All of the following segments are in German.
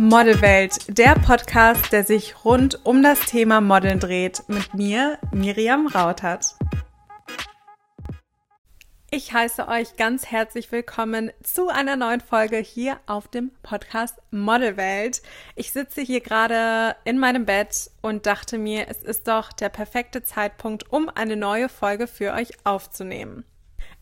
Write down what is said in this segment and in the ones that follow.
Modelwelt, der Podcast, der sich rund um das Thema Modeln dreht, mit mir, Miriam Rautert. Ich heiße euch ganz herzlich willkommen zu einer neuen Folge hier auf dem Podcast Modelwelt. Ich sitze hier gerade in meinem Bett und dachte mir, es ist doch der perfekte Zeitpunkt, um eine neue Folge für euch aufzunehmen.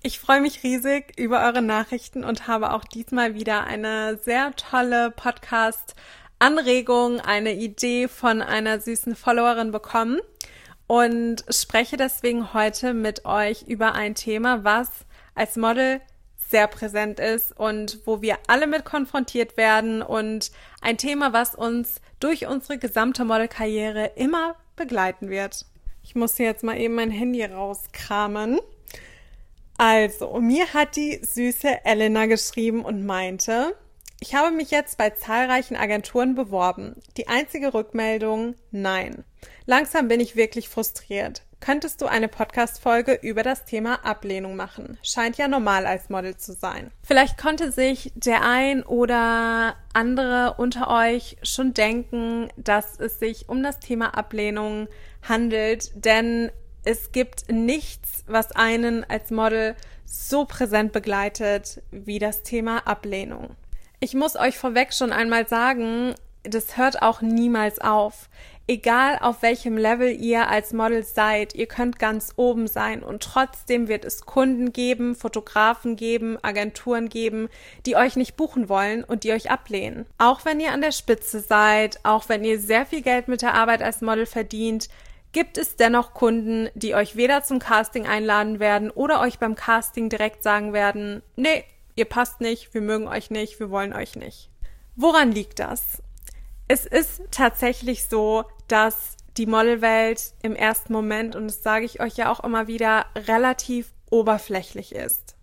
Ich freue mich riesig über eure Nachrichten und habe auch diesmal wieder eine sehr tolle Podcast-Anregung, eine Idee von einer süßen Followerin bekommen und spreche deswegen heute mit euch über ein Thema, was als Model sehr präsent ist und wo wir alle mit konfrontiert werden und ein Thema, was uns durch unsere gesamte Modelkarriere immer begleiten wird. Ich muss jetzt mal eben mein Handy rauskramen. Also, mir hat die süße Elena geschrieben und meinte, ich habe mich jetzt bei zahlreichen Agenturen beworben. Die einzige Rückmeldung, nein. Langsam bin ich wirklich frustriert. Könntest du eine Podcast-Folge über das Thema Ablehnung machen? Scheint ja normal als Model zu sein. Vielleicht konnte sich der ein oder andere unter euch schon denken, dass es sich um das Thema Ablehnung handelt, denn es gibt nichts, was einen als Model so präsent begleitet wie das Thema Ablehnung. Ich muss euch vorweg schon einmal sagen, das hört auch niemals auf. Egal auf welchem Level ihr als Model seid, ihr könnt ganz oben sein und trotzdem wird es Kunden geben, Fotografen geben, Agenturen geben, die euch nicht buchen wollen und die euch ablehnen. Auch wenn ihr an der Spitze seid, auch wenn ihr sehr viel Geld mit der Arbeit als Model verdient, gibt es dennoch Kunden, die euch weder zum Casting einladen werden oder euch beim Casting direkt sagen werden, nee, ihr passt nicht, wir mögen euch nicht, wir wollen euch nicht. Woran liegt das? Es ist tatsächlich so, dass die Modelwelt im ersten Moment, und das sage ich euch ja auch immer wieder, relativ oberflächlich ist.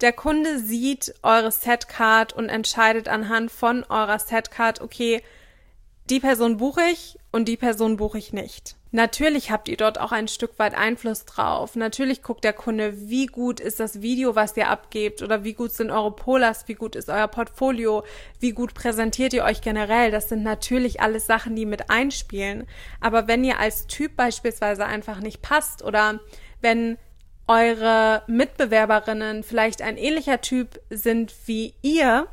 Der Kunde sieht eure Setcard und entscheidet anhand von eurer Setcard, okay, die Person buche ich und die Person buche ich nicht. Natürlich habt ihr dort auch ein Stück weit Einfluss drauf. Natürlich guckt der Kunde, wie gut ist das Video, was ihr abgebt oder wie gut sind eure Polars, wie gut ist euer Portfolio, wie gut präsentiert ihr euch generell. Das sind natürlich alles Sachen, die mit einspielen. Aber wenn ihr als Typ beispielsweise einfach nicht passt oder wenn eure Mitbewerberinnen vielleicht ein ähnlicher Typ sind wie ihr,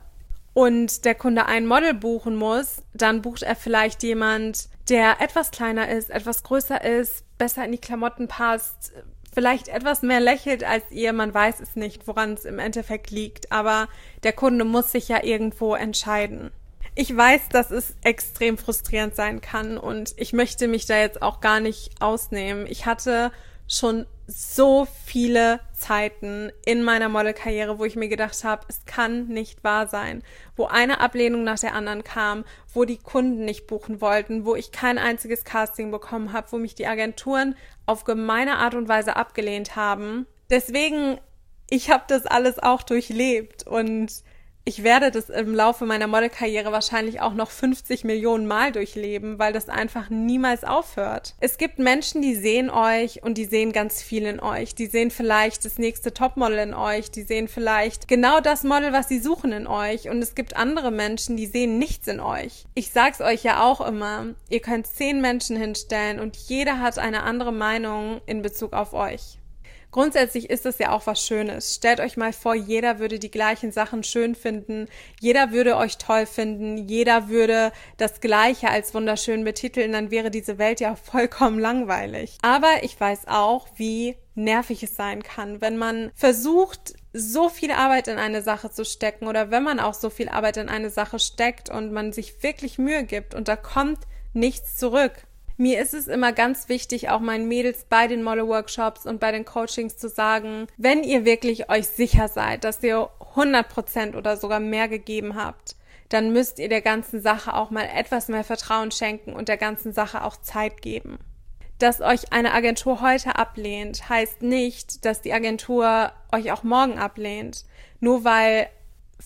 und der Kunde ein Model buchen muss, dann bucht er vielleicht jemand, der etwas kleiner ist, etwas größer ist, besser in die Klamotten passt, vielleicht etwas mehr lächelt als ihr, man weiß es nicht, woran es im Endeffekt liegt, aber der Kunde muss sich ja irgendwo entscheiden. Ich weiß, dass es extrem frustrierend sein kann und ich möchte mich da jetzt auch gar nicht ausnehmen. Ich hatte schon so viele Zeiten in meiner Modelkarriere, wo ich mir gedacht habe, es kann nicht wahr sein, wo eine Ablehnung nach der anderen kam, wo die Kunden nicht buchen wollten, wo ich kein einziges Casting bekommen habe, wo mich die Agenturen auf gemeine Art und Weise abgelehnt haben. Deswegen, ich habe das alles auch durchlebt und ich werde das im Laufe meiner Modelkarriere wahrscheinlich auch noch 50 Millionen Mal durchleben, weil das einfach niemals aufhört. Es gibt Menschen, die sehen euch und die sehen ganz viel in euch. Die sehen vielleicht das nächste Topmodel in euch. Die sehen vielleicht genau das Model, was sie suchen in euch. Und es gibt andere Menschen, die sehen nichts in euch. Ich sag's euch ja auch immer. Ihr könnt zehn Menschen hinstellen und jeder hat eine andere Meinung in Bezug auf euch. Grundsätzlich ist es ja auch was Schönes. Stellt euch mal vor, jeder würde die gleichen Sachen schön finden, jeder würde euch toll finden, jeder würde das Gleiche als wunderschön betiteln, dann wäre diese Welt ja vollkommen langweilig. Aber ich weiß auch, wie nervig es sein kann, wenn man versucht, so viel Arbeit in eine Sache zu stecken oder wenn man auch so viel Arbeit in eine Sache steckt und man sich wirklich Mühe gibt und da kommt nichts zurück. Mir ist es immer ganz wichtig, auch meinen Mädels bei den Model-Workshops und bei den Coachings zu sagen, wenn ihr wirklich euch sicher seid, dass ihr 100% oder sogar mehr gegeben habt, dann müsst ihr der ganzen Sache auch mal etwas mehr Vertrauen schenken und der ganzen Sache auch Zeit geben. Dass euch eine Agentur heute ablehnt, heißt nicht, dass die Agentur euch auch morgen ablehnt. Nur weil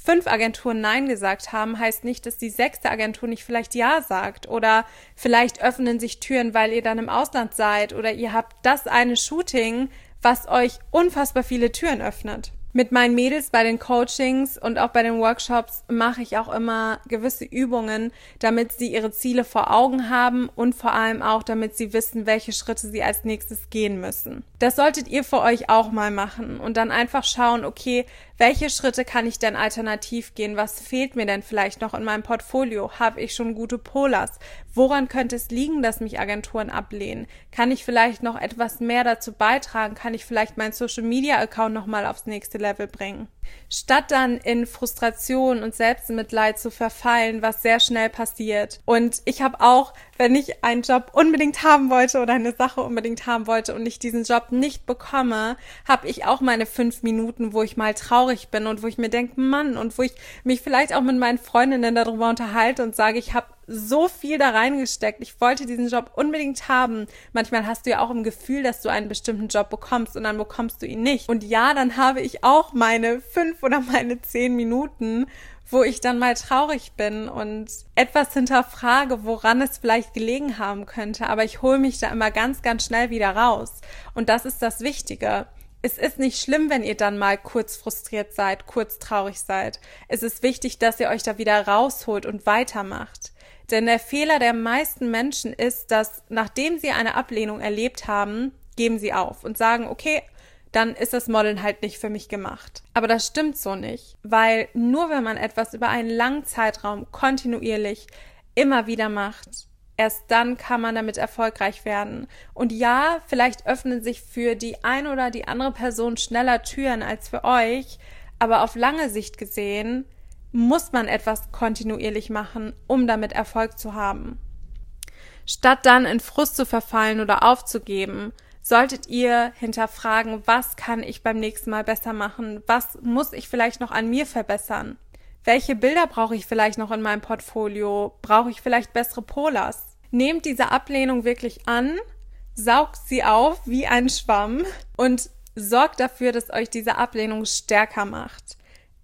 fünf Agenturen Nein gesagt haben, heißt nicht, dass die sechste Agentur nicht vielleicht Ja sagt. Oder vielleicht öffnen sich Türen, weil ihr dann im Ausland seid. Oder ihr habt das eine Shooting, was euch unfassbar viele Türen öffnet. Mit meinen Mädels bei den Coachings und auch bei den Workshops mache ich auch immer gewisse Übungen, damit sie ihre Ziele vor Augen haben und vor allem auch, damit sie wissen, welche Schritte sie als nächstes gehen müssen. Das solltet ihr für euch auch mal machen und dann einfach schauen, okay, welche Schritte kann ich denn alternativ gehen? Was fehlt mir denn vielleicht noch in meinem Portfolio? Habe ich schon gute Polars? Woran könnte es liegen, dass mich Agenturen ablehnen? Kann ich vielleicht noch etwas mehr dazu beitragen? Kann ich vielleicht meinen Social Media Account nochmal aufs nächste Level bringen? Statt dann in Frustration und Selbstmitleid zu verfallen, was sehr schnell passiert. Und ich habe auch, wenn ich einen Job unbedingt haben wollte oder eine Sache unbedingt haben wollte und ich diesen Job nicht bekomme, habe ich auch meine fünf Minuten, wo ich mal traurig bin und wo ich mir denke, Mann, und wo ich mich vielleicht auch mit meinen Freundinnen darüber unterhalte und sage, ich habe so viel da reingesteckt. Ich wollte diesen Job unbedingt haben. Manchmal hast du ja auch im Gefühl, dass du einen bestimmten Job bekommst und dann bekommst du ihn nicht. Und ja, dann habe ich auch meine fünf oder meine zehn Minuten, wo ich dann mal traurig bin und etwas hinterfrage, woran es vielleicht gelegen haben könnte. Aber ich hole mich da immer ganz, ganz schnell wieder raus. Und das ist das Wichtige. Es ist nicht schlimm, wenn ihr dann mal kurz frustriert seid, kurz traurig seid. Es ist wichtig, dass ihr euch da wieder rausholt und weitermacht. Denn der Fehler der meisten Menschen ist, dass nachdem sie eine Ablehnung erlebt haben, geben sie auf und sagen, okay, dann ist das Modeln halt nicht für mich gemacht. Aber das stimmt so nicht, weil nur wenn man etwas über einen langen Zeitraum kontinuierlich immer wieder macht, erst dann kann man damit erfolgreich werden. Und ja, vielleicht öffnen sich für die eine oder die andere Person schneller Türen als für euch, aber auf lange Sicht gesehen muss man etwas kontinuierlich machen, um damit Erfolg zu haben. Statt dann in Frust zu verfallen oder aufzugeben, solltet ihr hinterfragen, was kann ich beim nächsten Mal besser machen? Was muss ich vielleicht noch an mir verbessern? Welche Bilder brauche ich vielleicht noch in meinem Portfolio? Brauche ich vielleicht bessere Polars? Nehmt diese Ablehnung wirklich an, saugt sie auf wie ein Schwamm und sorgt dafür, dass euch diese Ablehnung stärker macht.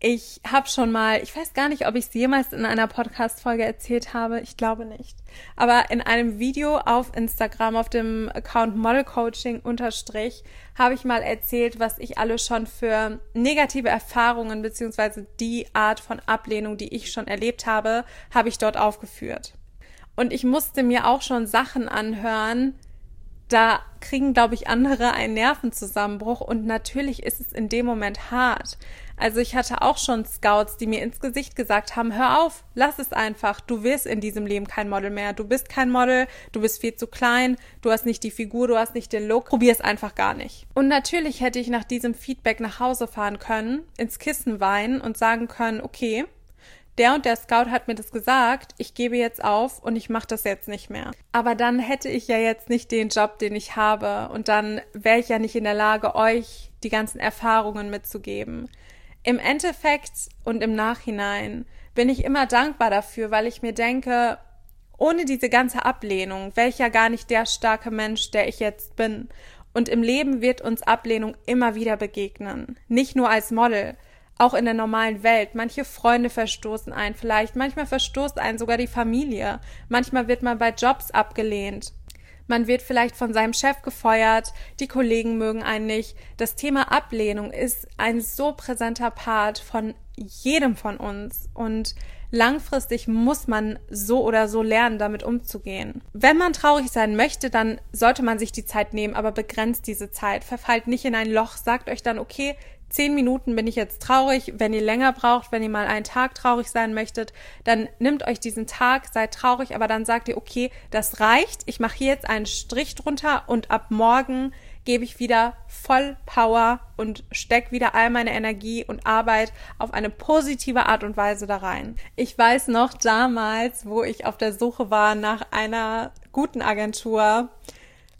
Ich habe schon mal, ich weiß gar nicht, ob ich es jemals in einer Podcast-Folge erzählt habe, ich glaube nicht. Aber in einem Video auf Instagram, auf dem Account Model Coaching unterstrich, habe ich mal erzählt, was ich alles schon für negative Erfahrungen beziehungsweise die Art von Ablehnung, die ich schon erlebt habe, habe ich dort aufgeführt. Und ich musste mir auch schon Sachen anhören, da kriegen, glaube ich, andere einen Nervenzusammenbruch und natürlich ist es in dem Moment hart. Also ich hatte auch schon Scouts, die mir ins Gesicht gesagt haben, hör auf, lass es einfach, du wirst in diesem Leben kein Model mehr, du bist kein Model, du bist viel zu klein, du hast nicht die Figur, du hast nicht den Look, probier es einfach gar nicht. Und natürlich hätte ich nach diesem Feedback nach Hause fahren können, ins Kissen weinen und sagen können, okay, der und der Scout hat mir das gesagt, ich gebe jetzt auf und ich mache das jetzt nicht mehr. Aber dann hätte ich ja jetzt nicht den Job, den ich habe und dann wäre ich ja nicht in der Lage, euch die ganzen Erfahrungen mitzugeben. Im Endeffekt und im Nachhinein bin ich immer dankbar dafür, weil ich mir denke, ohne diese ganze Ablehnung wäre ich ja gar nicht der starke Mensch, der ich jetzt bin. Und im Leben wird uns Ablehnung immer wieder begegnen. Nicht nur als Model, auch in der normalen Welt. Manche Freunde verstoßen einen vielleicht, manchmal verstoßt einen sogar die Familie, manchmal wird man bei Jobs abgelehnt. Man wird vielleicht von seinem Chef gefeuert, die Kollegen mögen einen nicht. Das Thema Ablehnung ist ein so präsenter Part von jedem von uns und langfristig muss man so oder so lernen, damit umzugehen. Wenn man traurig sein möchte, dann sollte man sich die Zeit nehmen, aber begrenzt diese Zeit. Verfallt nicht in ein Loch, sagt euch dann, okay, zehn Minuten bin ich jetzt traurig. Wenn ihr länger braucht, wenn ihr mal einen Tag traurig sein möchtet, dann nimmt euch diesen Tag, seid traurig, aber dann sagt ihr, okay, das reicht. Ich mache hier jetzt einen Strich drunter und ab morgen gebe ich wieder voll Power und steck wieder all meine Energie und Arbeit auf eine positive Art und Weise da rein. Ich weiß noch damals, wo ich auf der Suche war nach einer guten Agentur,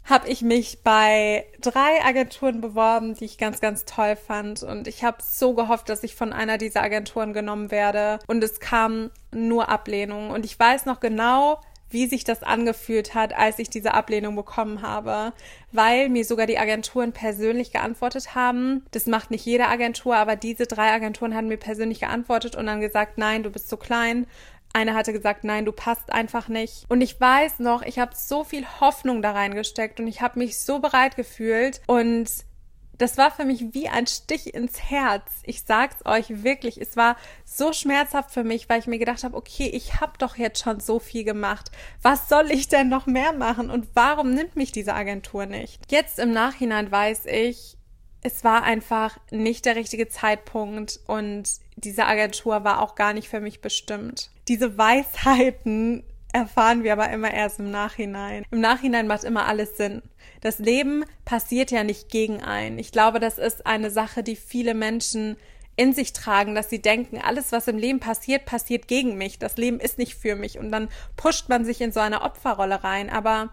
habe ich mich bei drei Agenturen beworben, die ich ganz, ganz toll fand. Und ich habe so gehofft, dass ich von einer dieser Agenturen genommen werde. Und es kam nur Ablehnung. Und ich weiß noch genau, wie sich das angefühlt hat, als ich diese Ablehnung bekommen habe, weil mir sogar die Agenturen persönlich geantwortet haben. Das macht nicht jede Agentur, aber diese drei Agenturen haben mir persönlich geantwortet und dann gesagt, nein, du bist zu klein eine hatte gesagt, nein, du passt einfach nicht. Und ich weiß noch, ich habe so viel Hoffnung da reingesteckt und ich habe mich so bereit gefühlt und das war für mich wie ein Stich ins Herz. Ich sag's euch wirklich, es war so schmerzhaft für mich, weil ich mir gedacht habe, okay, ich habe doch jetzt schon so viel gemacht. Was soll ich denn noch mehr machen und warum nimmt mich diese Agentur nicht? Jetzt im Nachhinein weiß ich, es war einfach nicht der richtige Zeitpunkt und diese Agentur war auch gar nicht für mich bestimmt. Diese Weisheiten erfahren wir aber immer erst im Nachhinein. Im Nachhinein macht immer alles Sinn. Das Leben passiert ja nicht gegen einen. Ich glaube, das ist eine Sache, die viele Menschen in sich tragen, dass sie denken, alles, was im Leben passiert, passiert gegen mich. Das Leben ist nicht für mich. Und dann pusht man sich in so eine Opferrolle rein. Aber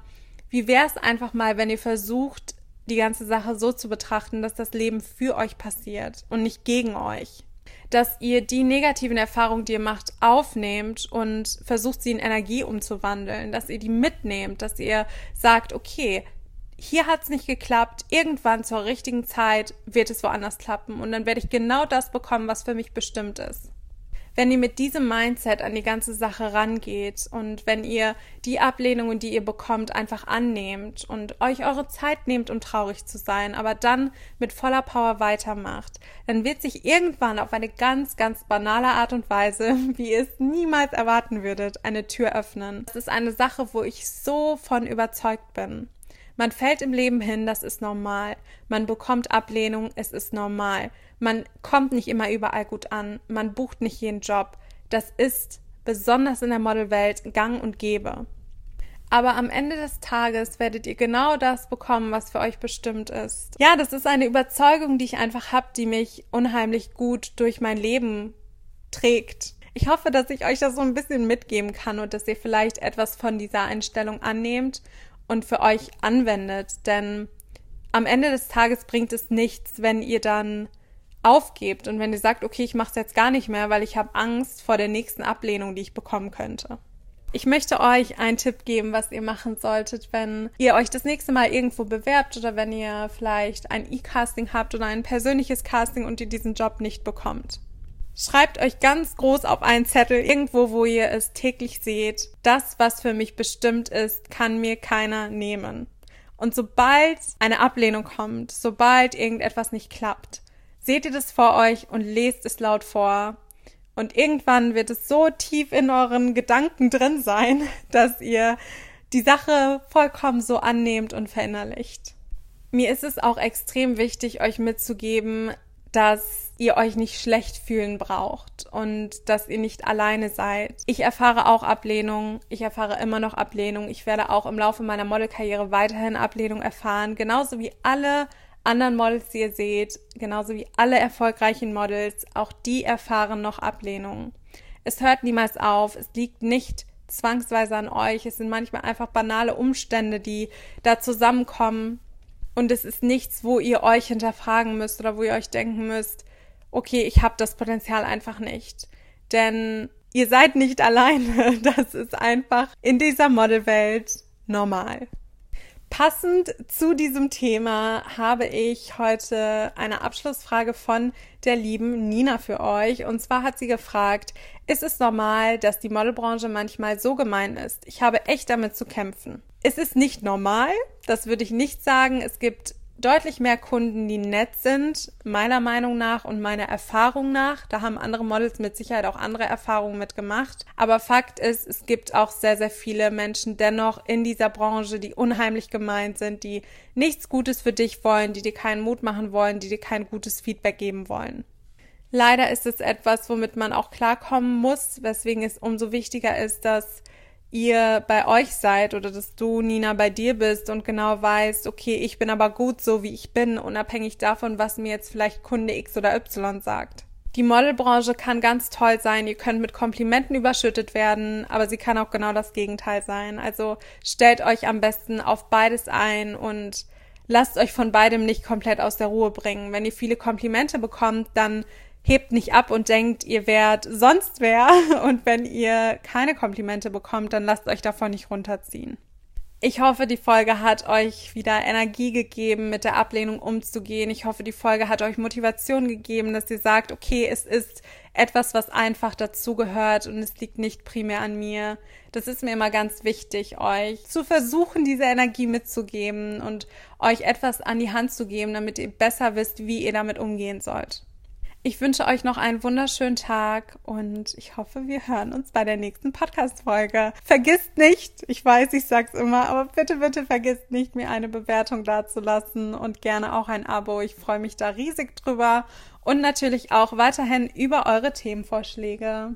wie wäre es einfach mal, wenn ihr versucht, die ganze Sache so zu betrachten, dass das Leben für euch passiert und nicht gegen euch? Dass ihr die negativen Erfahrungen, die ihr macht, aufnehmt und versucht, sie in Energie umzuwandeln, dass ihr die mitnehmt, dass ihr sagt, okay, hier hat es nicht geklappt, irgendwann zur richtigen Zeit wird es woanders klappen und dann werde ich genau das bekommen, was für mich bestimmt ist. Wenn ihr mit diesem Mindset an die ganze Sache rangeht und wenn ihr die Ablehnungen, die ihr bekommt, einfach annehmt und euch eure Zeit nehmt, um traurig zu sein, aber dann mit voller Power weitermacht, dann wird sich irgendwann auf eine ganz, ganz banale Art und Weise, wie ihr es niemals erwarten würdet, eine Tür öffnen. Das ist eine Sache, wo ich so von überzeugt bin. Man fällt im Leben hin, das ist normal. Man bekommt Ablehnung, es ist normal. Man kommt nicht immer überall gut an. Man bucht nicht jeden Job. Das ist besonders in der Modelwelt gang und gäbe. Aber am Ende des Tages werdet ihr genau das bekommen, was für euch bestimmt ist. Ja, das ist eine Überzeugung, die ich einfach habe, die mich unheimlich gut durch mein Leben trägt. Ich hoffe, dass ich euch das so ein bisschen mitgeben kann und dass ihr vielleicht etwas von dieser Einstellung annehmt und für euch anwendet. Denn am Ende des Tages bringt es nichts, wenn ihr dann aufgebt und wenn ihr sagt, okay, ich mache es jetzt gar nicht mehr, weil ich habe Angst vor der nächsten Ablehnung, die ich bekommen könnte. Ich möchte euch einen Tipp geben, was ihr machen solltet, wenn ihr euch das nächste Mal irgendwo bewerbt oder wenn ihr vielleicht ein E-Casting habt oder ein persönliches Casting und ihr diesen Job nicht bekommt. Schreibt euch ganz groß auf einen Zettel, irgendwo, wo ihr es täglich seht. Das, was für mich bestimmt ist, kann mir keiner nehmen. Und sobald eine Ablehnung kommt, sobald irgendetwas nicht klappt, seht ihr das vor euch und lest es laut vor. Und irgendwann wird es so tief in euren Gedanken drin sein, dass ihr die Sache vollkommen so annehmt und verinnerlicht. Mir ist es auch extrem wichtig, euch mitzugeben, dass ihr euch nicht schlecht fühlen braucht und dass ihr nicht alleine seid. Ich erfahre auch Ablehnung. Ich erfahre immer noch Ablehnung. Ich werde auch im Laufe meiner Modelkarriere weiterhin Ablehnung erfahren. Genauso wie alle anderen Models, die ihr seht, genauso wie alle erfolgreichen Models, auch die erfahren noch Ablehnung. Es hört niemals auf. Es liegt nicht zwangsweise an euch. Es sind manchmal einfach banale Umstände, die da zusammenkommen und es ist nichts, wo ihr euch hinterfragen müsst oder wo ihr euch denken müsst, okay, ich habe das Potenzial einfach nicht. Denn ihr seid nicht alleine. Das ist einfach in dieser Modelwelt normal. Passend zu diesem Thema habe ich heute eine Abschlussfrage von der lieben Nina für euch. Und zwar hat sie gefragt, ist es normal, dass die Modelbranche manchmal so gemein ist? Ich habe echt damit zu kämpfen. Es ist nicht normal, das würde ich nicht sagen. Es gibt deutlich mehr Kunden, die nett sind, meiner Meinung nach und meiner Erfahrung nach. Da haben andere Models mit Sicherheit auch andere Erfahrungen mitgemacht. Aber Fakt ist, es gibt auch sehr, sehr viele Menschen dennoch in dieser Branche, die unheimlich gemeint sind, die nichts Gutes für dich wollen, die dir keinen Mut machen wollen, die dir kein gutes Feedback geben wollen. Leider ist es etwas, womit man auch klarkommen muss, weswegen es umso wichtiger ist, dass ihr bei euch seid oder dass du, Nina, bei dir bist und genau weißt, okay, ich bin aber gut so, wie ich bin, unabhängig davon, was mir jetzt vielleicht Kunde X oder Y sagt. Die Modelbranche kann ganz toll sein, ihr könnt mit Komplimenten überschüttet werden, aber sie kann auch genau das Gegenteil sein. Also stellt euch am besten auf beides ein und lasst euch von beidem nicht komplett aus der Ruhe bringen. Wenn ihr viele Komplimente bekommt, dann hebt nicht ab und denkt, ihr wärt sonst wer. Und wenn ihr keine Komplimente bekommt, dann lasst euch davon nicht runterziehen. Ich hoffe, die Folge hat euch wieder Energie gegeben, mit der Ablehnung umzugehen. Ich hoffe, die Folge hat euch Motivation gegeben, dass ihr sagt, okay, es ist etwas, was einfach dazugehört und es liegt nicht primär an mir. Das ist mir immer ganz wichtig, euch zu versuchen, diese Energie mitzugeben und euch etwas an die Hand zu geben, damit ihr besser wisst, wie ihr damit umgehen sollt. Ich wünsche euch noch einen wunderschönen Tag und ich hoffe, wir hören uns bei der nächsten Podcast-Folge. Vergisst nicht, ich weiß, ich sag's immer, aber bitte, bitte vergisst nicht, mir eine Bewertung dazulassen und gerne auch ein Abo. Ich freue mich da riesig drüber und natürlich auch weiterhin über eure Themenvorschläge.